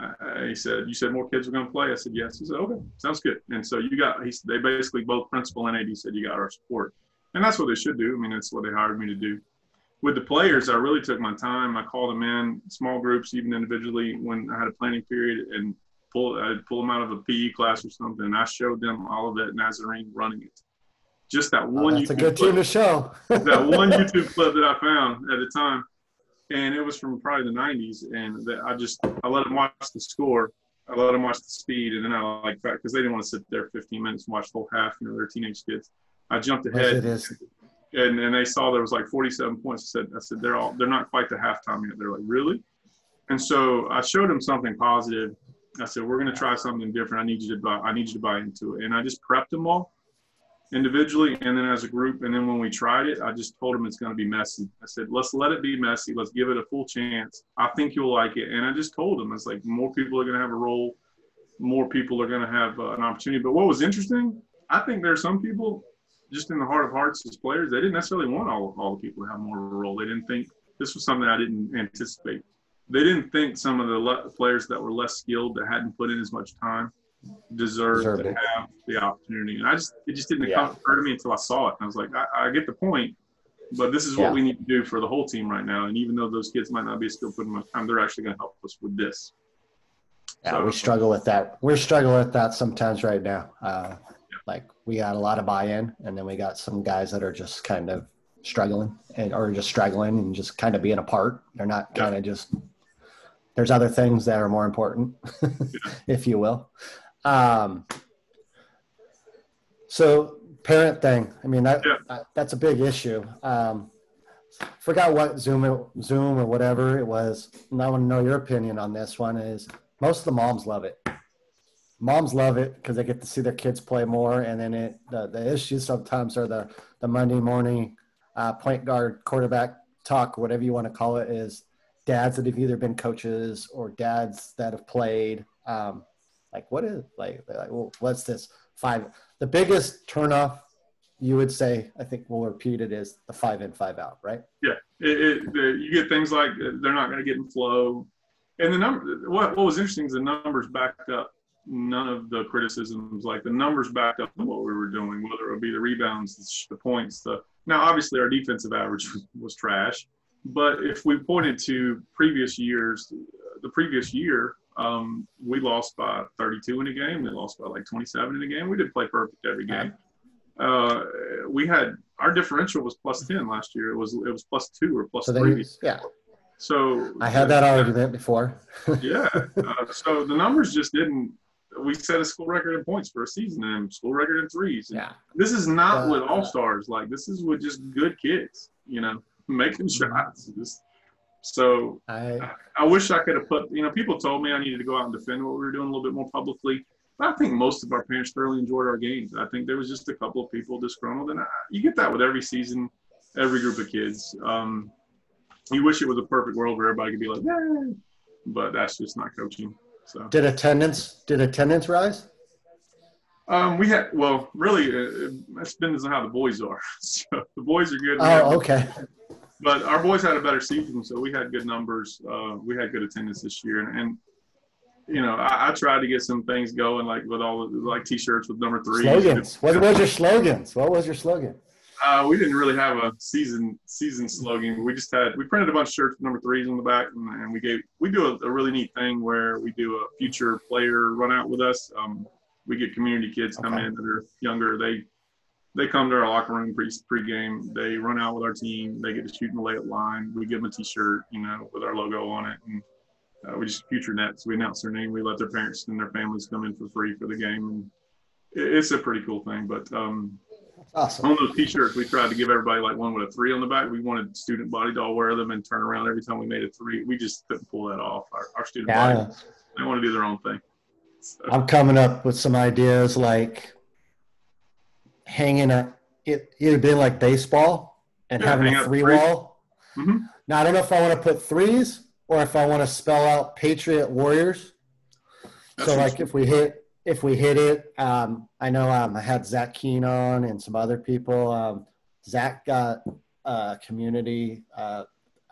Uh, he said, "You said more kids were going to play." I said, "Yes." He said, "Okay, sounds good." And so you got. He, they basically both principal and AD said, "You got our support," and that's what they should do. I mean, that's what they hired me to do. With the players, I really took my time. I called them in small groups, even individually, when I had a planning period, and pull I'd pull them out of a PE class or something. And I showed them all of that Nazarene running it. Just that one. Oh, that's YouTube a good clip, team to show. that one YouTube clip that I found at the time and it was from probably the 90s. And that I just I let them watch the score. I let them watch the speed, and then I like because they didn't want to sit there 15 minutes and watch the whole half. You know, they're teenage kids. I jumped ahead. Yes, and and they saw there was like 47 points. I said I said they're all they're not quite the halftime yet. They're like really, and so I showed them something positive. I said we're going to try something different. I need you to buy. I need you to buy into it. And I just prepped them all individually and then as a group. And then when we tried it, I just told them it's going to be messy. I said, let's let it be messy. Let's give it a full chance. I think you'll like it. And I just told them, it's like more people are going to have a role, more people are going to have uh, an opportunity. But what was interesting, I think there are some people just in the heart of hearts as players, they didn't necessarily want all, all the people to have more of a role. They didn't think this was something I didn't anticipate. They didn't think some of the le- players that were less skilled that hadn't put in as much time deserve Deserved to it. have the opportunity. And I just it just didn't yeah. occur to me until I saw it. And I was like, I, I get the point, but this is what yeah. we need to do for the whole team right now. And even though those kids might not be still putting much time, they're actually going to help us with this. Yeah, so, we struggle with that. We're struggling with that sometimes right now. Uh, like we got a lot of buy-in, and then we got some guys that are just kind of struggling and or just struggling and just kind of being apart. They're not kind of just. There's other things that are more important, if you will. Um, so parent thing, I mean, that, yeah. that's a big issue. Um, forgot what Zoom, Zoom or whatever it was. And I want to know your opinion on this one is most of the moms love it. Moms love it because they get to see their kids play more. And then it, the, the issues sometimes are the, the Monday morning uh, point guard, quarterback talk, whatever you want to call it, is dads that have either been coaches or dads that have played. Um, like, what is like, like well, what's this five? The biggest turnoff you would say, I think we'll repeat it is the five in, five out, right? Yeah, it, it, the, you get things like they're not going to get in flow, and the number. What what was interesting is the numbers backed up none of the criticisms. Like the numbers backed up what we were doing, whether it would be the rebounds, the, points. The now obviously our defensive average was trash, but if we pointed to previous years, the previous year, um, we lost by 32 in a game. We lost by like 27 in a game. We didn't play perfect every game. Uh, we had our differential was plus 10 last year. It was it was plus two or plus So three. they, yeah, So I had that argument before. yeah. Uh, so the numbers just didn't. We set a school record in points for a season and school record in threes. And Yeah. This is not Uh, with all stars. Like this is with just good kids. You know, making Mm-hmm. shots. Just, so I I wish I could have put. You know, people told me I needed to go out and defend what we were doing a little bit more publicly. But I think most of our parents thoroughly enjoyed our games. I think there was just a couple of people disgruntled, and I, you get that with every season, every group of kids. Um, you wish it was a perfect world where everybody could be like, "Yay," but that's just not coaching. So. did attendance did attendance rise? Um, we had well, really, uh, it depends on how the boys are. So the boys are good, we Oh, okay. But our boys had a better season, so we had good numbers. Uh, we had good attendance this year, and, and you know, I, I tried to get some things going, like with all of, like T-shirts with number three. Slogans. What was your slogans? What was your slogan? Uh, we didn't really have a season season slogan. We just had we printed a bunch of shirts with number threes on the back, and, and we gave we do a, a really neat thing where we do a future player run out with us. Um, we get community kids come Okay. in that are younger. They they come to our locker room pre pregame. They run out with our team. They get to shoot in the layup line. We give them a T-shirt, you know, with our logo on it, and uh, we just future nets. We announce their name. We let their parents and their families come in for free for the game, and it, it's a pretty cool thing. But um, Awesome. on those T-shirts, we tried to give everybody like one with a three on the back. We wanted student body to all wear them and turn around every time we made a three. We just couldn't pull that off. Our, our student Yeah, body, they want to do their own thing. So, I'm coming up with some ideas like hanging a it either being like baseball and Yeah, having a three wall. Mhm. Now I don't know if I want to put threes or if I want to spell out Patriot Warriors. That's so like if we hit if we hit it, um, I know um, I had Zach Keen on and some other people. Um, Zach got a community uh,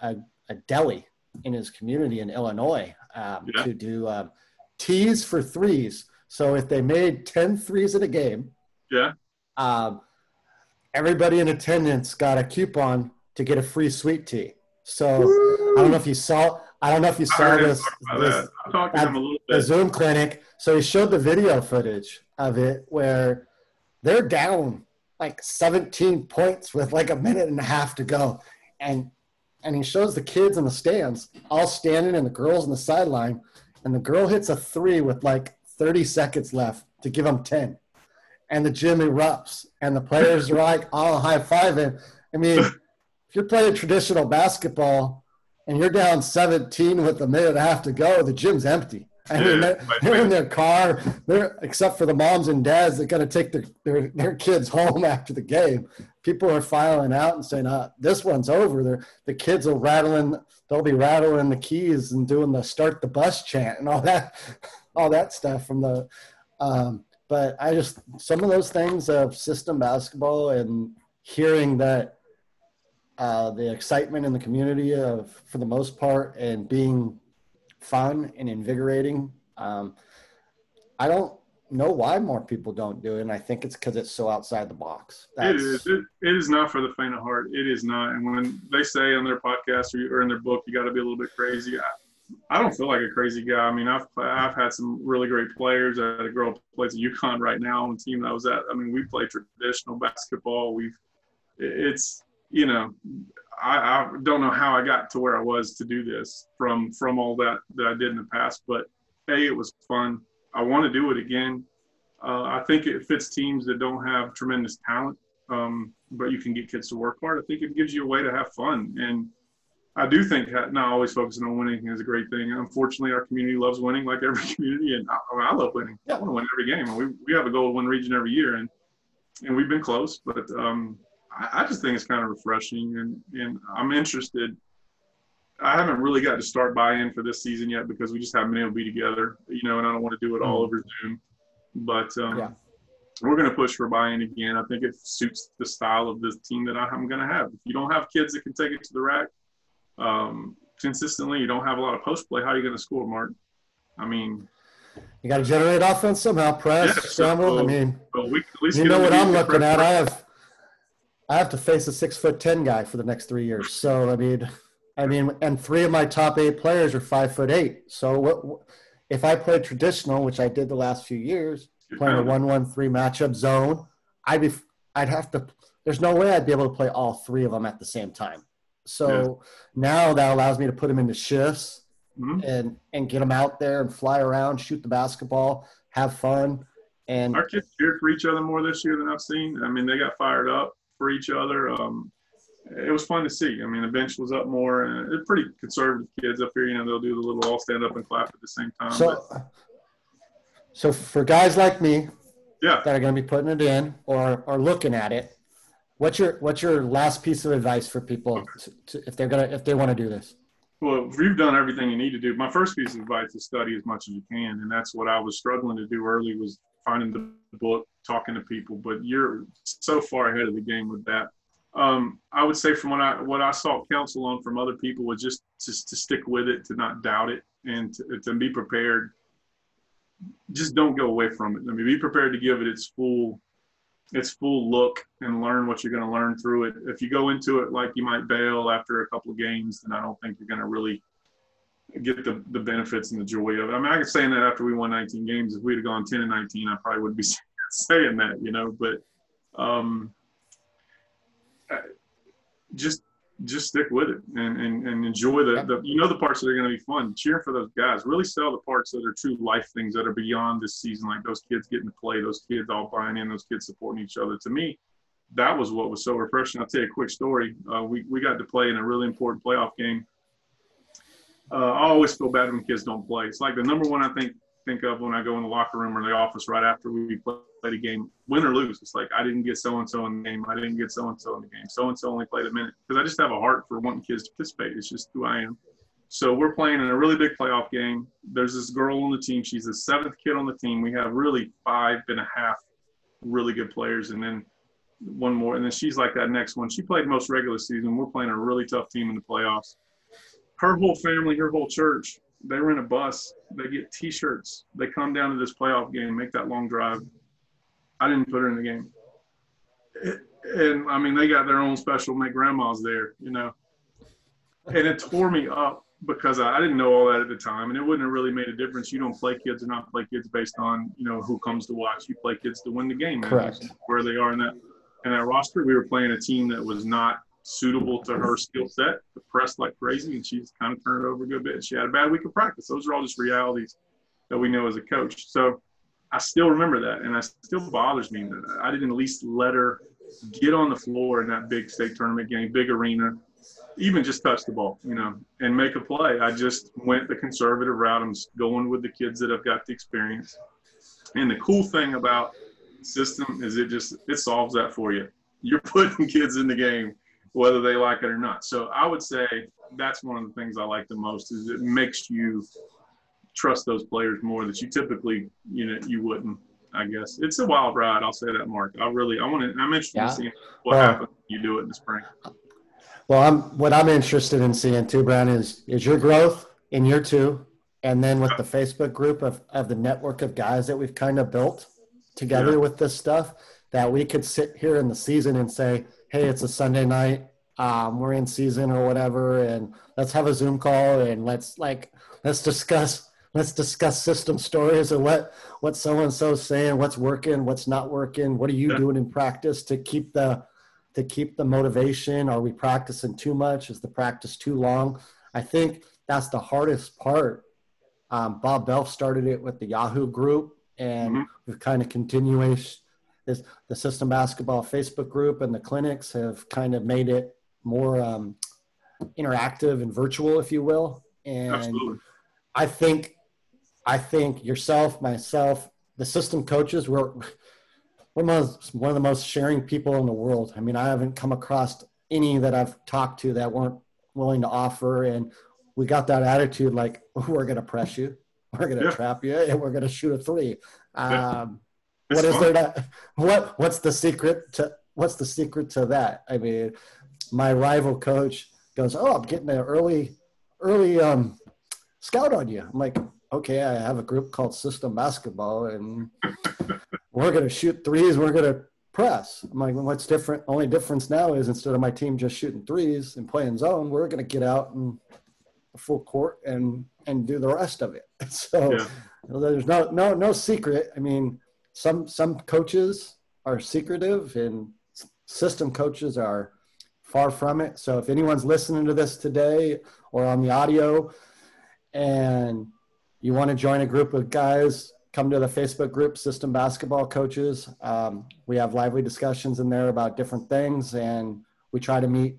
a, a deli in his community in Illinois um, Yeah. to do um, tees for threes. So if they made 10 threes in a game, yeah, um, everybody in attendance got a coupon to get a free sweet tea. So I don't know if you saw. I don't know if you saw heard this. this that. I talked to him a little the. Zoom clinic. So he showed the video footage of it where they're down like 17 points with like a minute and a half to go. And and he shows the kids in the stands all standing and the girls on the sideline. And the girl hits a three with like 30 seconds left to give them 10. And the gym erupts and the players are like all high fiving. I mean, if you're playing traditional basketball and you're down 17 with a minute and a half to go, the gym's empty. I mean, they're, they're in their car. They're except for the moms and dads that got to take their, their their kids home after the game. People are filing out and saying, uh, "This one's over." They're, the kids are rattling. They'll be rattling the keys and doing the "start the bus" chant and all that, all that stuff from the. Um, but I just some of those things of system basketball and hearing that uh, the excitement in the community of for the most part and being fun and invigorating. Um, I don't know why more people don't do it, and I think it's because it's so outside the box. It is. It, it is not for the faint of heart. It is not. And when they say on their podcast or, or in their book, you got to be a little bit crazy. I, I don't feel like a crazy guy. I mean, I've I've had some really great players. I had a girl plays at UConn right now on the team that I was at. I mean, we play traditional basketball. We've it's you know I, I don't know how I got to where I was to do this from from all that that I did in the past, but hey, it was fun. I want to do it again. Uh, I think it fits teams that don't have tremendous talent, um, but you can get kids to work hard. I think it gives you a way to have fun, and I do think that not always focusing on winning is a great thing. Unfortunately, our community loves winning, like every community, and I, I love winning. Yeah. I want to win every game. We we have a goal to win region every year, and and we've been close, but um, I, I just think it's kind of refreshing, and and I'm interested. I haven't really got to start buy-in for this season yet because we just haven't been able to be together, you know, and I don't want to do it all over Zoom. But um, Yeah. we're going to push for buy-in again. I think it suits the style of the team that I'm going to have. If you don't have kids that can take it to the rack um, consistently, you don't have a lot of post play. How are you going to score, Mark? I mean, You got to generate offense somehow. Press, Yeah, so- scramble. I mean, but we at least you know what I'm looking at. I have, I have to face a six foot ten guy for the next three years. So I mean, I mean, and three of my top eight players are five foot eight. So what if I played traditional, which I did the last few years, playing a one-one-three matchup zone? I'd be, I'd have to. There's no way I'd be able to play all three of them at the same time. So now that allows me to put them into shifts Mhm. and and get them out there and fly around, shoot the basketball, have fun, and Our kids cheered for each other more this year than I've seen. I mean, they got fired up for each other. Um, it was fun to see. I mean, the bench was up more, and they're pretty conservative kids up here. You know, they'll do the little all stand up and clap at the same time. so. but, So for guys like me yeah, that are going to be putting it in or or looking at it, what's your what's your last piece of advice for people to, to, if they're gonna if they want to do this? Well, if you've done everything you need to do, my first piece of advice is study as much as you can, and that's what I was struggling to do early was finding the book, talking to people. But you're so far ahead of the game with that. Um, I would say from what I what I sought counsel on from other people was just just to stick with it, to not doubt it, and to, to be prepared. Just don't go away from it. I mean, be prepared to give it its full its full look and learn what you're going to learn through it. If you go into it like you might bail after a couple of games, then I don't think you're going to really get the, the benefits and the joy of it. I mean, I saying that after we won 19 games. If we'd have gone 10 and 19, I probably wouldn't be saying that, you know. But um, just just stick with it and, and, and enjoy the, the you know the parts that are going to be fun. Cheer for those guys. Really sell the parts that are true life things that are beyond this season, like those kids getting to play, those kids all buying in, those kids supporting each other. To me, that was what was so refreshing. I'll tell you a quick story. Uh, we we got to play in a really important playoff game. Uh, I always feel bad when kids don't play. It's like the number one I think think of when I go in the locker room or the office right after we play a game, win or lose. It's like I didn't get so and so in the game. I didn't get so and so in the game. So and so only played a minute because I just have a heart for wanting kids to participate. It's just who I am. So we're playing in a really big playoff game. There's this girl on the team. She's the seventh kid on the team. We have really five and a half really good players, and then one more. And then she's like that next one. She played most regular season. We're playing a really tough team in the playoffs. Her whole family, her whole church, they rent a bus. They get T-shirts. They come down to this playoff game, make that long drive. I didn't put her in the game. It- and I mean, they got their own special. My grandma's there, you know, and it tore me up because I, I didn't know all that at the time, and it wouldn't have really made a difference. You don't play kids or not play kids based on you know who comes to watch. You play kids to win the game. Correct. Where they are in that in that roster, we were playing a team that was not suitable to her skill set. The press like crazy, and she's kind of turned it over a good bit. She had a bad week of practice. Those are all just realities that we know as a coach. So I still remember that, and it still bothers me that I didn't at least let her get on the floor in that big state tournament game, big arena, even just touch the ball, you know, and make a play. I just went the conservative route. I'm going with the kids that have got the experience. And the cool thing about system is it just it solves that for you. You're putting kids in the game whether they like it or not. So I would say that's one of the things I like the most is it makes you trust those players more that you typically you know you wouldn't. I guess it's a wild ride. I'll say that, Mark. I really I want to. I'm interested Yeah. in seeing what Well- happens you do it in the spring. Well, I'm what I'm interested in seeing too, Brown, is is your growth in year two, and then with the Facebook group of of the network of guys that we've kind of built together Yeah. with this stuff, that we could sit here in the season and say, hey, it's a Sunday night, um, we're in season or whatever, and let's have a Zoom call and let's like let's discuss let's discuss system stories of what what so and so saying, what's working, what's not working, what are you doing in practice to keep the to keep the motivation? Are we practicing too much? Is the practice too long? I think that's the hardest part. Um, Bob Belf started it with the Yahoo group, and Mhm. we've kind of continuation. This the System Basketball Facebook group and the clinics have kind of made it more um, interactive and virtual, if you will. And Absolutely. I think, I think yourself, myself, the system coaches, we're we're most, one of the most sharing people in the world. I mean, I haven't come across any that I've talked to that weren't willing to offer, and we got that attitude like we're going to press you, we're going to Yeah. trap you, and we're going to shoot a three. Yeah. Um, what is fun. there to what what's the secret to what's the secret to that i mean my rival coach goes oh i'm getting an early early um scout on you i'm like okay i have a group called system basketball and we're going to shoot threes we're going to press. I'm like, well, what's different? Only difference now is instead of my team just shooting threes and playing zone, we're going to get out and full court and and do the rest of it. So yeah. there's no no no secret. I mean, some some coaches are secretive and system coaches are far from it. So if anyone's listening to this today or on the audio and you want to join a group of guys, come to the Facebook group, System Basketball Coaches. Um, we have lively discussions in there about different things, and we try to meet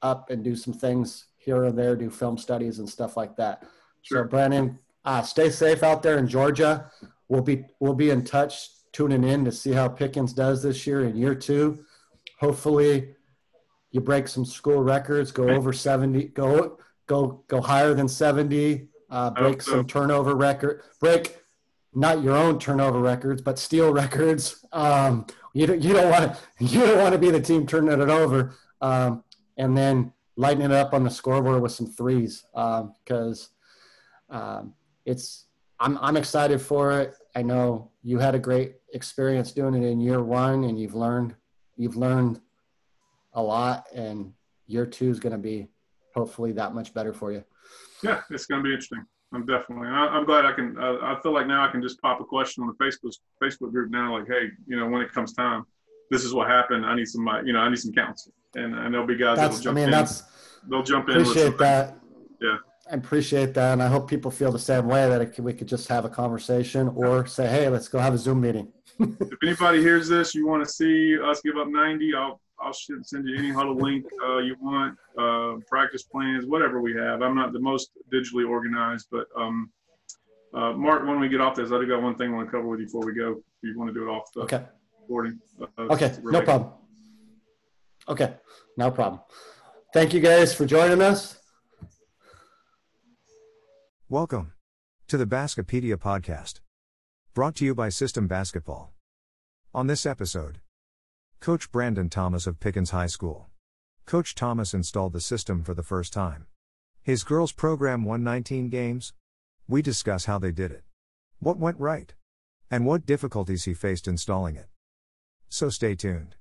up and do some things here and there, do film studies and stuff like that. Sure. So, Brandon, uh, stay safe out there in Georgia. We'll be we'll be in touch, tuning in to see how Pickens does this year in year two. Hopefully, you break some school records, go over seventy, go go go higher than seventy, uh, break some turnover record, break not your own turnover records, but steal records. Um, you don't you don't want to you don't want to be the team turning it over, um, and then lighting it up on the scoreboard with some threes because um, um, it's I'm I'm excited for it. I know you had a great experience doing it in year one, and you've learned you've learned a lot, and year two is going to be hopefully that much better for you. Yeah, it's going to be interesting. I'm definitely. I, am glad I can. Uh, I feel like now I can just pop a question on the Facebook Facebook group now. Like, hey, you know, when it comes time, this is what happened. I need some. You know, I need some counsel, and, and there'll be guys that'll jump I mean, in. That's, they'll jump in. Appreciate that. Yeah. I appreciate that, and I hope people feel the same way that we could just have a conversation or say, "Hey, let's go have a Zoom meeting." if anybody hears this, you want to see us give up 90, I'll I'll send you any Hudl link uh, you want, uh, practice plans, whatever we have. I'm not the most digitally organized, but um, uh, Mark, when we get off this, I do got one thing I want to cover with you before we go. If you want to do it off the okay. recording. Uh, okay, no problem. Okay, no problem. Thank you guys for joining us. Welcome to the Baskipedia podcast, brought to you by System Basketball. On this episode, Coach Brandon Thomas of Pickens High School. Coach Thomas installed the system for the first time. His girls' program won 19 games. We discuss how they did it, what went right, and what difficulties he faced installing it. So stay tuned.